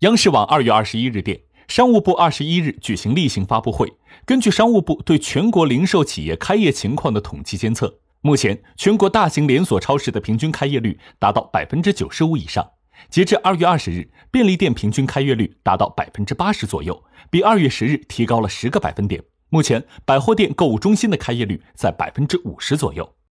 央视网二月二十一日电商务部二十一日举行例行发布会根据商务部对全国零售企业开业情况的统计监测目前全国大型连锁超市的平均开业率达到百分之九十五以上。截至二月二十日便利店平均开业率达到百分之八十左右比二月十日提高了十个百分点。目前百货店购物中心的开业率在百分之五十左右。